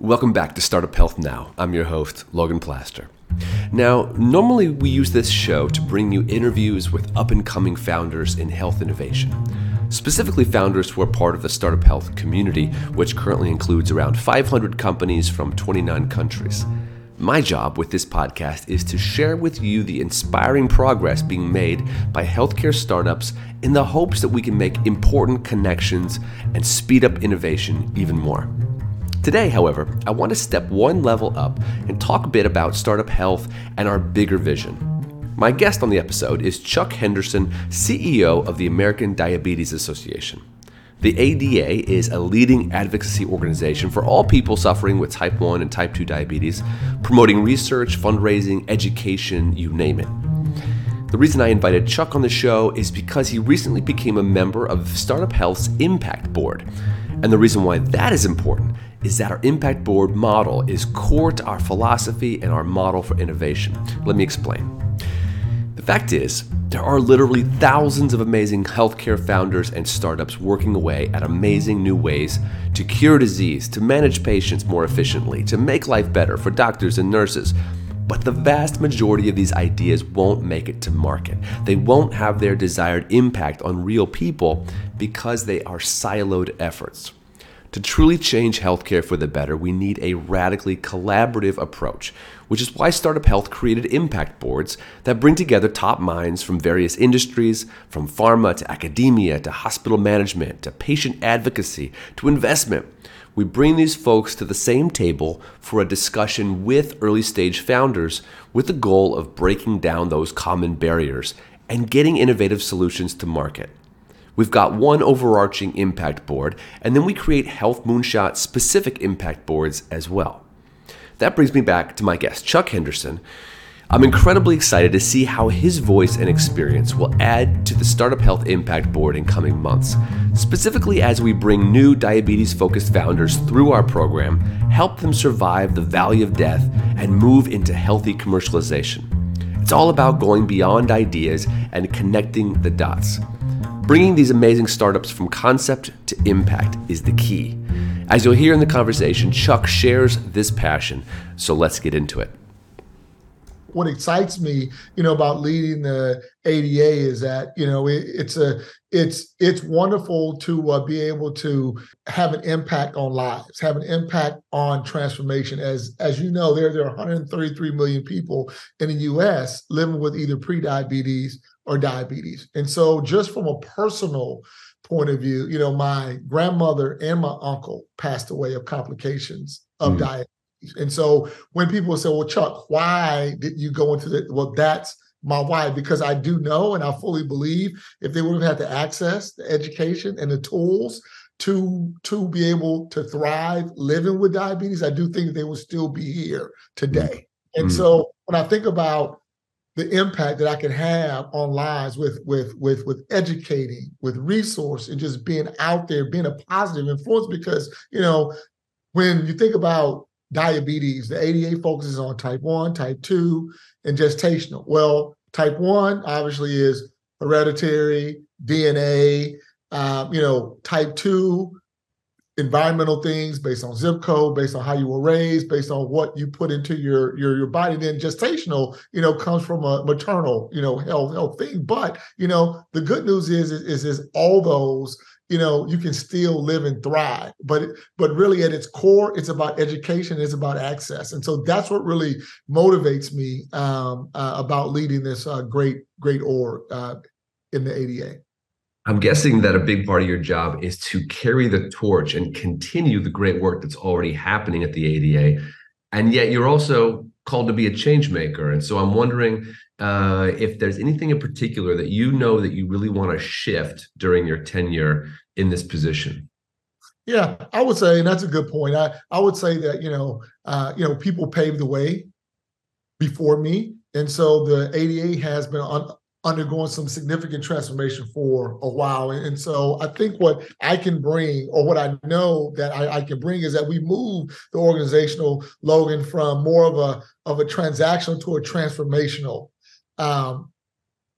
Welcome back to Startup Health Now. I'm your host, Logan Plaster. Now, normally we use this show to bring you interviews with up and coming founders in health innovation, specifically founders who are part of the Startup Health community, which currently includes around 500 companies from 29 countries. My job with this podcast is to share with you the inspiring progress being made by healthcare startups in the hopes that we can make important connections and speed up innovation even more. Today, however, I want to step one level up and talk a bit about startup health and our bigger vision. My guest on the episode is Chuck Henderson, CEO of the American Diabetes Association. The ADA is a leading advocacy organization for all people suffering with type 1 and type 2 diabetes, promoting research, fundraising, education, you name it. The reason I invited Chuck on the show is because he recently became a member of Startup Health's Impact Board. And the reason why that is important is that our impact board model is core to our philosophy and our model for innovation. Let me explain. The fact is, there are literally thousands of amazing healthcare founders and startups working away at amazing new ways to cure disease, to manage patients more efficiently, to make life better for doctors and nurses. But the vast majority of these ideas won't make it to market. They won't have their desired impact on real people because they are siloed efforts. To truly change healthcare for the better, we need a radically collaborative approach, which is why Startup Health created impact boards that bring together top minds from various industries, from pharma to academia to hospital management to patient advocacy to investment. We bring these folks to the same table for a discussion with early stage founders with the goal of breaking down those common barriers and getting innovative solutions to market. We've got one overarching impact board, and then we create Health Moonshot specific impact boards as well. That brings me back to my guest, Chuck Henderson. I'm incredibly excited to see how his voice and experience will add to the Startup Health Impact Board in coming months, specifically as we bring new diabetes focused founders through our program, help them survive the valley of death, and move into healthy commercialization. It's all about going beyond ideas and connecting the dots. Bringing these amazing startups from concept to impact is the key. As you'll hear in the conversation, Chuck shares this passion, so let's get into it. What excites me, you know, about leading the ADA is that you know it, it's a it's it's wonderful to uh, be able to have an impact on lives, have an impact on transformation. As as you know, there there are 133 million people in the U.S. living with either prediabetes or diabetes. And so, just from a personal point of view, you know, my grandmother and my uncle passed away of complications of mm. diabetes. And so, when people say, "Well, Chuck, why did you go into the?" Well, that's my why because I do know and I fully believe if they would have had the access, the education, and the tools to to be able to thrive living with diabetes, I do think they would still be here today. Mm. And mm. so when I think about the impact that I can have on lives with with with with educating, with resource, and just being out there, being a positive influence. Because you know, when you think about diabetes, the ADA focuses on type one, type two, and gestational. Well, type one obviously is hereditary, DNA. Um, you know, type two environmental things based on zip code based on how you were raised based on what you put into your your your body then gestational you know comes from a maternal you know health health thing. But you know the good news is is is, all those you know you can still live and thrive. But but really at its core it's about education it's about access. And so that's what really motivates me um, uh, about leading this uh, great great org uh, in the ada I'm guessing that a big part of your job is to carry the torch and continue the great work that's already happening at the ADA. And yet you're also called to be a change maker. And so I'm wondering uh, if there's anything in particular that you know that you really want to shift during your tenure in this position. Yeah, I would say, and that's a good point. I, I would say that, you know, uh, you know, people paved the way before me. And so the ADA has been on, undergoing some significant transformation for a while. And, so I think what I can bring, or what I know that I, I, can bring, is that we move the organizational Logan from more of a of a transactional to a transformational um,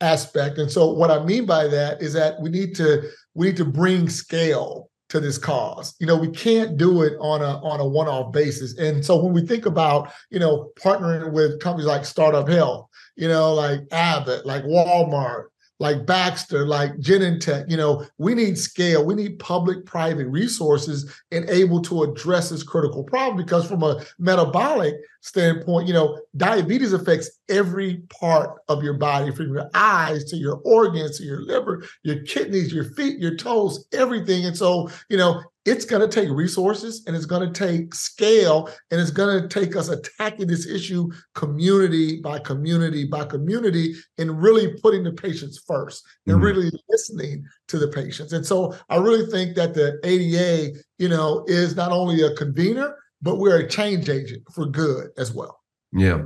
aspect. And so what I mean by that is that we need to we need to bring scale to this cause. You know, we can't do it on a on a one-off basis. And so when we think about, you know, partnering with companies like Startup Health, you know, like Abbott, like Walmart, like Baxter, like Genentech, you know, we need scale. We need public-private resources and able to address this critical problem because from a metabolic standpoint, you know, diabetes affects every part of your body, from your eyes to your organs to your liver, your kidneys, your feet, your toes, everything. And so, you know, it's going to take resources and it's going to take scale and it's going to take us attacking this issue community by community by community and really putting the patients first and mm-hmm. really listening to the patients. And so I really think that the ADA, you know, is not only a convener, but we're a change agent for good as well. Yeah.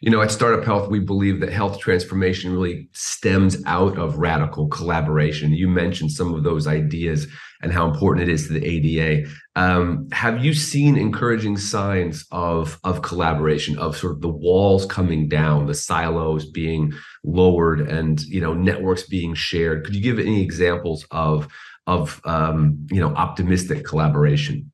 You know, at Startup Health, we believe that health transformation really stems out of radical collaboration. You mentioned some of those ideas and how important it is to the ADA. Um, have you seen encouraging signs of of collaboration, of sort of the walls coming down, the silos being lowered, and you know networks being shared? Could you give any examples of of um, you know optimistic collaboration?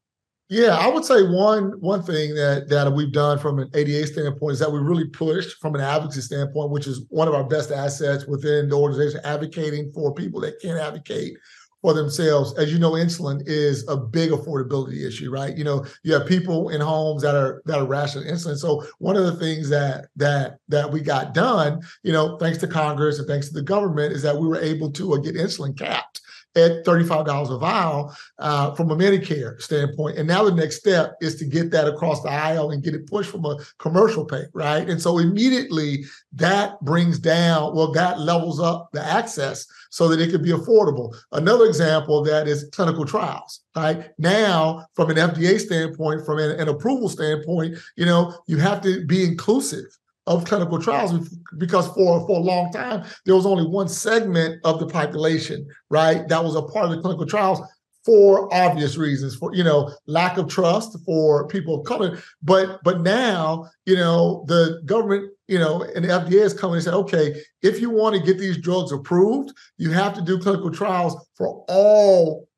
Yeah, I would say one one thing that that we've done from an ADA standpoint is that we really pushed from an advocacy standpoint, which is one of our best assets within the organization, advocating for people that can't advocate for themselves. As you know, insulin is a big affordability issue, right? You know, you have people in homes that are that are rationing insulin. So one of the things that that that we got done, you know, thanks to Congress and thanks to the government, is that we were able to uh, get insulin capped at $35 a vial uh, from a Medicare standpoint. And now the next step is to get that across the aisle and get it pushed from a commercial pay, right? And so immediately that brings down, well, that levels up the access so that it could be affordable. Another example of that is clinical trials, right? Now, from an FDA standpoint, from an, an approval standpoint, you know, you have to be inclusive of clinical trials because for for a long time there was only one segment of the population right that was a part of the clinical trials for obvious reasons for you know lack of trust for people of color. But but now you know the government you know and the fda is coming and said okay if you want to get these drugs approved you have to do clinical trials for all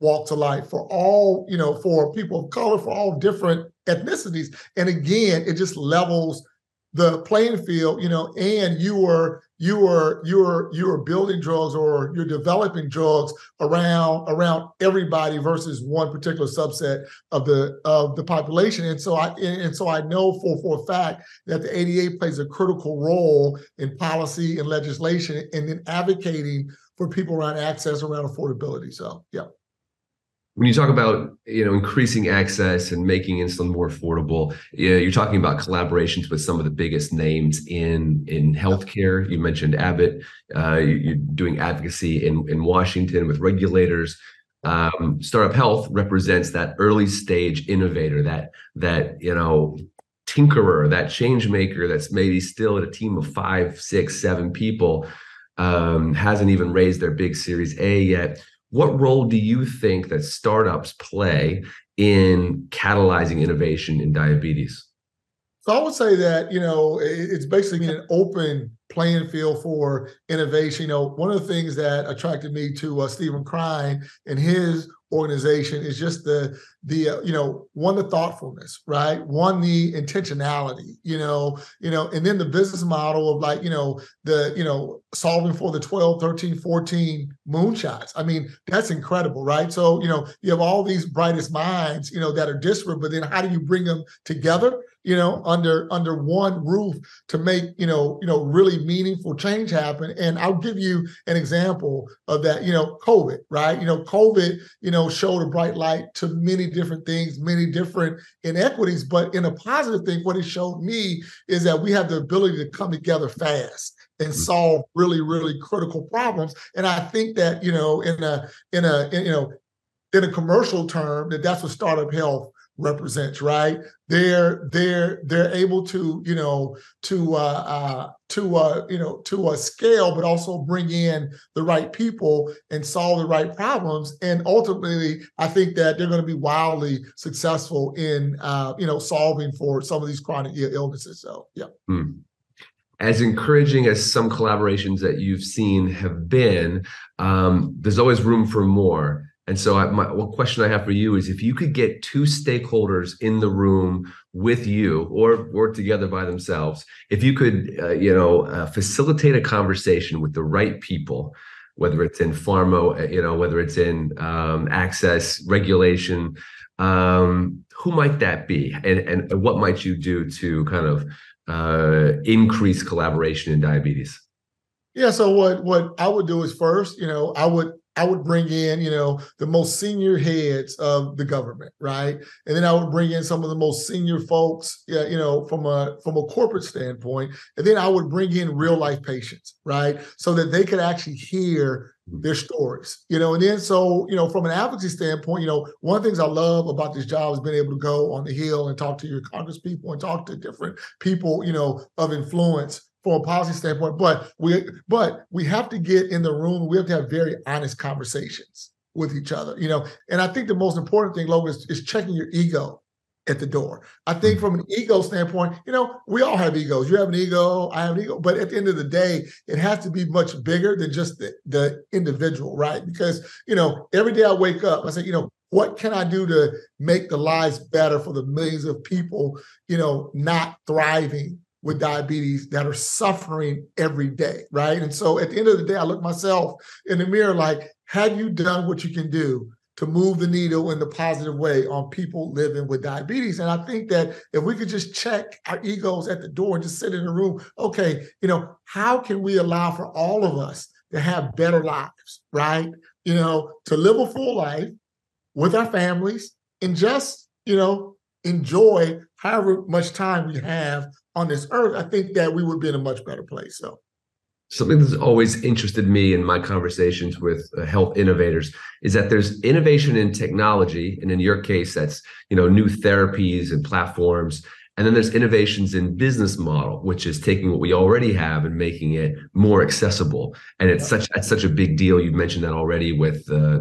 walks of life for all you know for people of color for all different ethnicities. And again it just levels the playing field, you know, and you were you were you were you were building drugs or you're developing drugs around around everybody versus one particular subset of the of the population. And so I and so I know for for a fact that the ADA plays a critical role in policy and legislation and in advocating for people around access around affordability. So yeah when you talk about you know increasing access and making insulin more affordable you're talking about collaborations with some of the biggest names in in healthcare. You mentioned abbott. Uh, you're doing advocacy in in washington with regulators. Um, startup health represents that early stage innovator that that you know tinkerer that change maker that's maybe still at a team of five six seven people um, hasn't even raised their big series a yet what role do you think that startups play in catalyzing innovation in diabetes? So I would say that you know it's basically an open playing field for innovation. You know, one of the things that attracted me to uh, Steven Krein and his organization is just the the uh, you know one the thoughtfulness right one the intentionality you know you know and then the business model of like you know the you know solving for the 12 13 14 moonshots i mean that's incredible right so you know you have all these brightest minds you know that are disparate but then how do you bring them together you know under under one roof to make you know you know really meaningful change happen and i'll give you an example of that you know covid right you know covid you know showed a bright light to many different things many different inequities but in a positive thing what it showed me is that we have the ability to come together fast and mm-hmm. solve really really critical problems and i think that you know in a in a in, you know in a commercial term that that's what startup health represents right? They're they're they're able to you know to uh, uh to uh you know to uh, scale but also bring in the right people and solve the right problems. And ultimately i think that they're going to be wildly successful in uh you know solving for some of these chronic illnesses. So yeah. Hmm. as encouraging as some collaborations that you've seen have been um there's always room for more And so, I, my one question I have for you is: if you could get two stakeholders in the room with you, or work together by themselves, if you could, uh, you know, uh, facilitate a conversation with the right people, whether it's in pharma, uh, you know, whether it's in um, access regulation, um, who might that be, and and what might you do to kind of uh, increase collaboration in diabetes? Yeah. So what what I would do is first, you know, I would I would bring in, you know, the most senior heads of the government, right? And then I would bring in some of the most senior folks, you know, from a from a corporate standpoint. And then I would bring in real life patients, right? So that they could actually hear mm-hmm. their stories, you know. And then so, you know, from an advocacy standpoint, you know, one of the things I love about this job is being able to go on the hill and talk to your Congress people and talk to different people, you know, of influence from a policy standpoint, but we but we have to get in the room. We have to have very honest conversations with each other, you know. And I think the most important thing, Logan, is, is checking your ego at the door. I think mm-hmm. from an ego standpoint, you know, we all have egos. You have an ego, I have an ego, but at the end of the day, it has to be much bigger than just the, the individual, right? Because, you know, every day I wake up, I say, you know, what can I do to make the lives better for the millions of people, you know, not thriving with diabetes that are suffering every day, right? And so at the end of the day, I look myself in the mirror like, have you done what you can do to move the needle in the positive way on people living with diabetes? And I think that if we could just check our egos at the door and just sit in the room, okay, you know, how can we allow for all of us to have better lives, right? You know, to live a full life with our families and just, you know, enjoy however much time we have on this earth, I think that we would be in a much better place. So something that's always interested me in my conversations with uh, health innovators is that there's innovation in technology and in your case that's you know new therapies and platforms and then there's innovations in business model which is taking what we already have and making it more accessible and it's such that's such a big deal you mentioned that already with uh,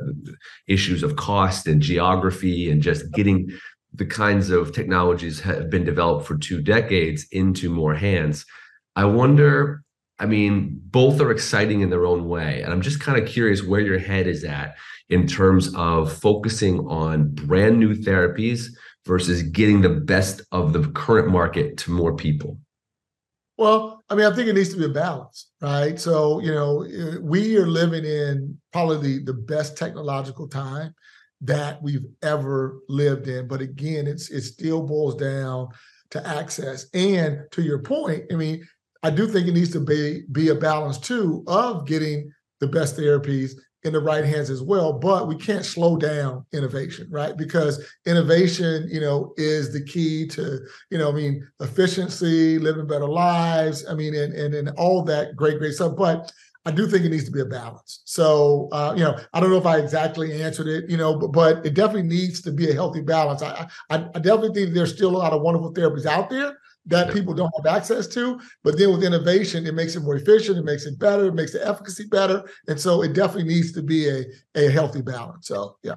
issues of cost and geography and just getting the kinds of technologies have been developed for two decades into more hands. I wonder, I mean, both are exciting in their own way. And I'm just kind of curious where your head is at in terms of focusing on brand new therapies versus getting the best of the current market to more people. Well, I mean, I think it needs to be a balance, right? So, you know, eh, we are living in probably the, the best technological time that we've ever lived in. But again, it's it still boils down to access. And to your point, I mean, I do think it needs to be be a balance too of getting the best therapies in the right hands as well. But we can't slow down innovation, right? Because innovation, you know, is the key to, you know, I mean, efficiency, living better lives. I mean, and and, and all that great, great stuff. But I do think it needs to be a balance. So, uh, you know, I don't know if I exactly answered it, you know, but, but it definitely needs to be a healthy balance. I, I, I definitely think there's still a lot of wonderful therapies out there that people don't have access to. But then with innovation, it makes it more efficient, it makes it better, it makes the efficacy better. And so it definitely needs to be a, a healthy balance. So, yeah.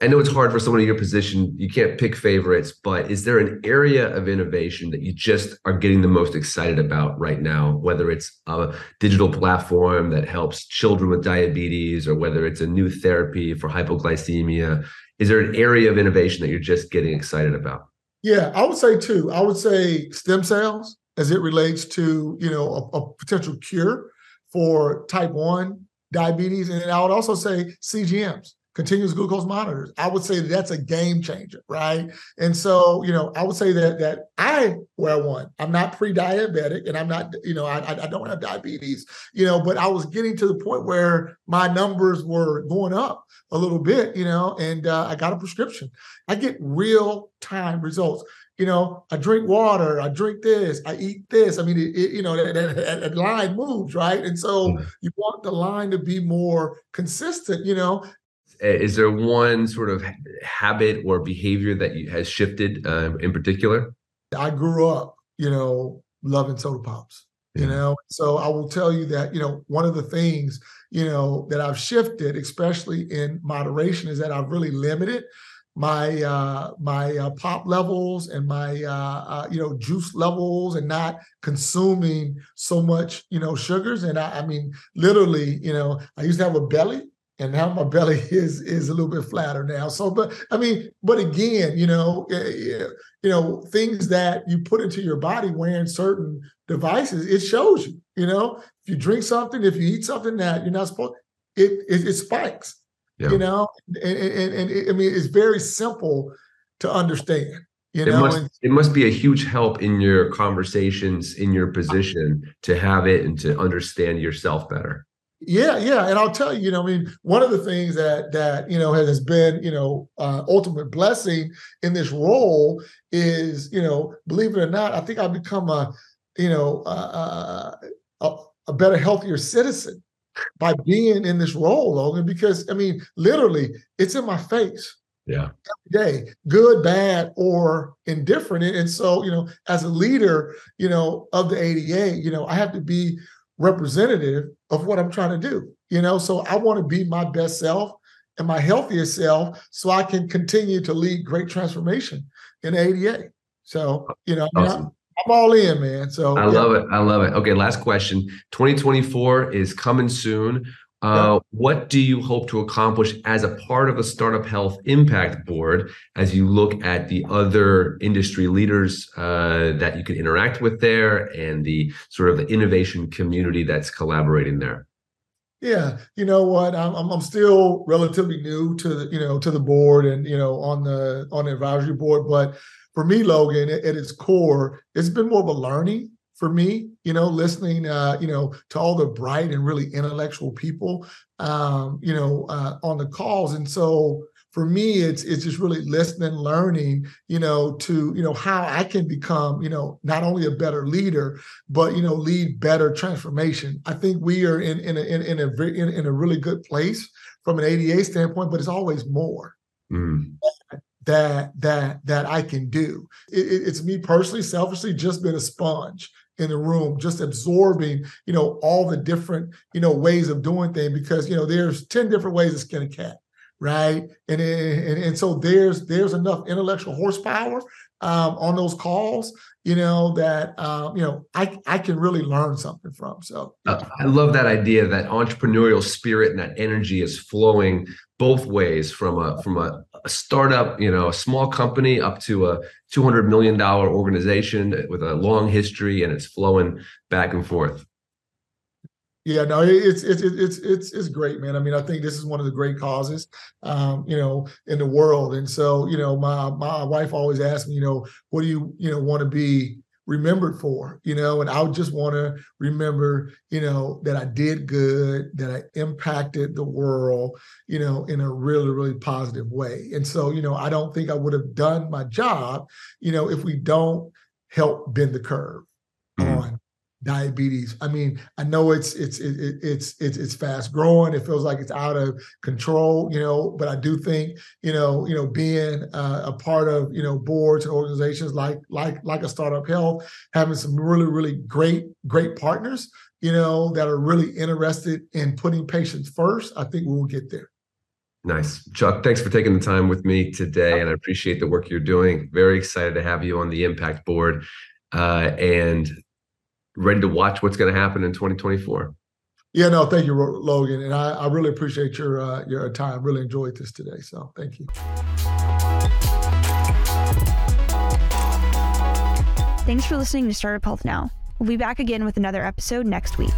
I know it's hard for someone in your position. You can't pick favorites, but is there an area of innovation that you just are getting the most excited about right now? Whether it's a digital platform that helps children with diabetes or whether it's a new therapy for hypoglycemia, is there an area of innovation that you're just getting excited about? Yeah, I would say two. I would say stem cells as it relates to you know a, a potential cure for type one diabetes, and I would also say CGMs continuous glucose monitors. I would say that that's a game changer, right? And so, you know, I would say that that I wear one. I'm not pre-diabetic, and I'm not, you know, I I don't have diabetes, you know, but I was getting to the point where my numbers were going up a little bit, you know, and uh, I got a prescription. I get real time results you know, I drink water, I drink this, I eat this. I mean, it, it, you know, that, that, that, line moves, right? And so mm-hmm. you want the line to be more consistent, you know, is there one sort of habit or behavior that you, has shifted uh, in particular? I grew up, you know, loving soda pops. You know, so I will tell you that you know one of the things you know that I've shifted, especially in moderation, is that I've really limited my uh, my uh, pop levels and my uh, uh, you know juice levels and not consuming so much you know sugars and I, I, mean literally you know I used to have a belly and now my belly is is a little bit flatter now. So, but I mean, but again, you know, eh, eh, you know, things that you put into your body wearing certain devices, it shows you. You know, if you drink something, if you eat something that you're not supposed, it it, it spikes. Yeah. You know, and, and, and it, I mean, it's very simple to understand. You know, it must, it must be a huge help in your conversations in your position to have it and to understand yourself better. Yeah, yeah, and I'll tell you, you know, I mean, one of the things that that you know has been, you know, uh, ultimate blessing in this role is, you know, believe it or not, I think I've become a, you know, uh, a, a better, healthier citizen by being in this role, Logan. Because I mean, literally, it's in my face. Yeah. Every day, good, bad, or indifferent. And so, you know, as a leader, you know, of the ADA, you know, I have to be representative of what I'm trying to do. You know, so I want to be my best self and my healthiest self so I can continue to lead great transformation in ADA. So, you know, awesome. I'm, I'm all in, man. So I yeah. love it. I love it. Okay, last question. 2024 is coming soon. Uh, what do you hope to accomplish as a part of the Startup Health Impact Board as you look at the other industry leaders uh, that you can interact with there and the sort of the innovation community that's collaborating there? Yeah, you know what? I'm I'm still relatively new to the you know to the board and you know on the on the advisory board, but for me, Logan, at, at its core, it's been more of a learning for me, you know, listening, uh, you know, to all the bright and really intellectual people, um, you know, uh, on the calls. And so for me, it's it's just really listening, learning, you know, to you know how I can become, you know, not only a better leader, but you know, lead better transformation. I think we are in in a in, in a very in, in a really good place from an ADA standpoint, but it's always more. Mm that that that I can do. It, it's me personally, selfishly, just been a sponge in the room, just absorbing, you know, all the different, you know, ways of doing things because, you know, there's 10 different ways to skin a cat, right? And and, and so there's there's enough intellectual horsepower um, on those calls, you know, that um, you know, I I can really learn something from. So uh, I love that idea that entrepreneurial spirit and that energy is flowing both ways from a from a, a, startup, you know, a small company up to a two hundred million dollar organization with a long history, and it's flowing back and forth. Yeah, no, it's it's it's it's it's great, man. I mean, I think this is one of the great causes, um, you know, in the world. And so, you know, my my wife always asks me, you know, what do you you know want to be remembered for, you know, and I would just want to remember, you know, that I did good, that I impacted the world, you know, in a really, really positive way. And so, you know, I don't think I would have done my job, you know, if we don't help bend the curve diabetes. I mean, I know it's it's it, it's it's it's fast growing. It feels like it's out of control, you know. But I do think you know you know being uh, a part of you know boards and organizations like like like a startup health, having some really really great great partners, you know, that are really interested in putting patients first. I think we will get there. Nice. Chuck, thanks for taking the time with me today. And I appreciate the work you're doing. Very excited to have you on the Impact Board. Uh, and ready to watch what's going to happen in 2024. Yeah, no, thank you, Logan, and I, I really appreciate your uh, your time. Really enjoyed this today, so thank you. Thanks for listening to Startup Health Now. We'll be back again with another episode next week.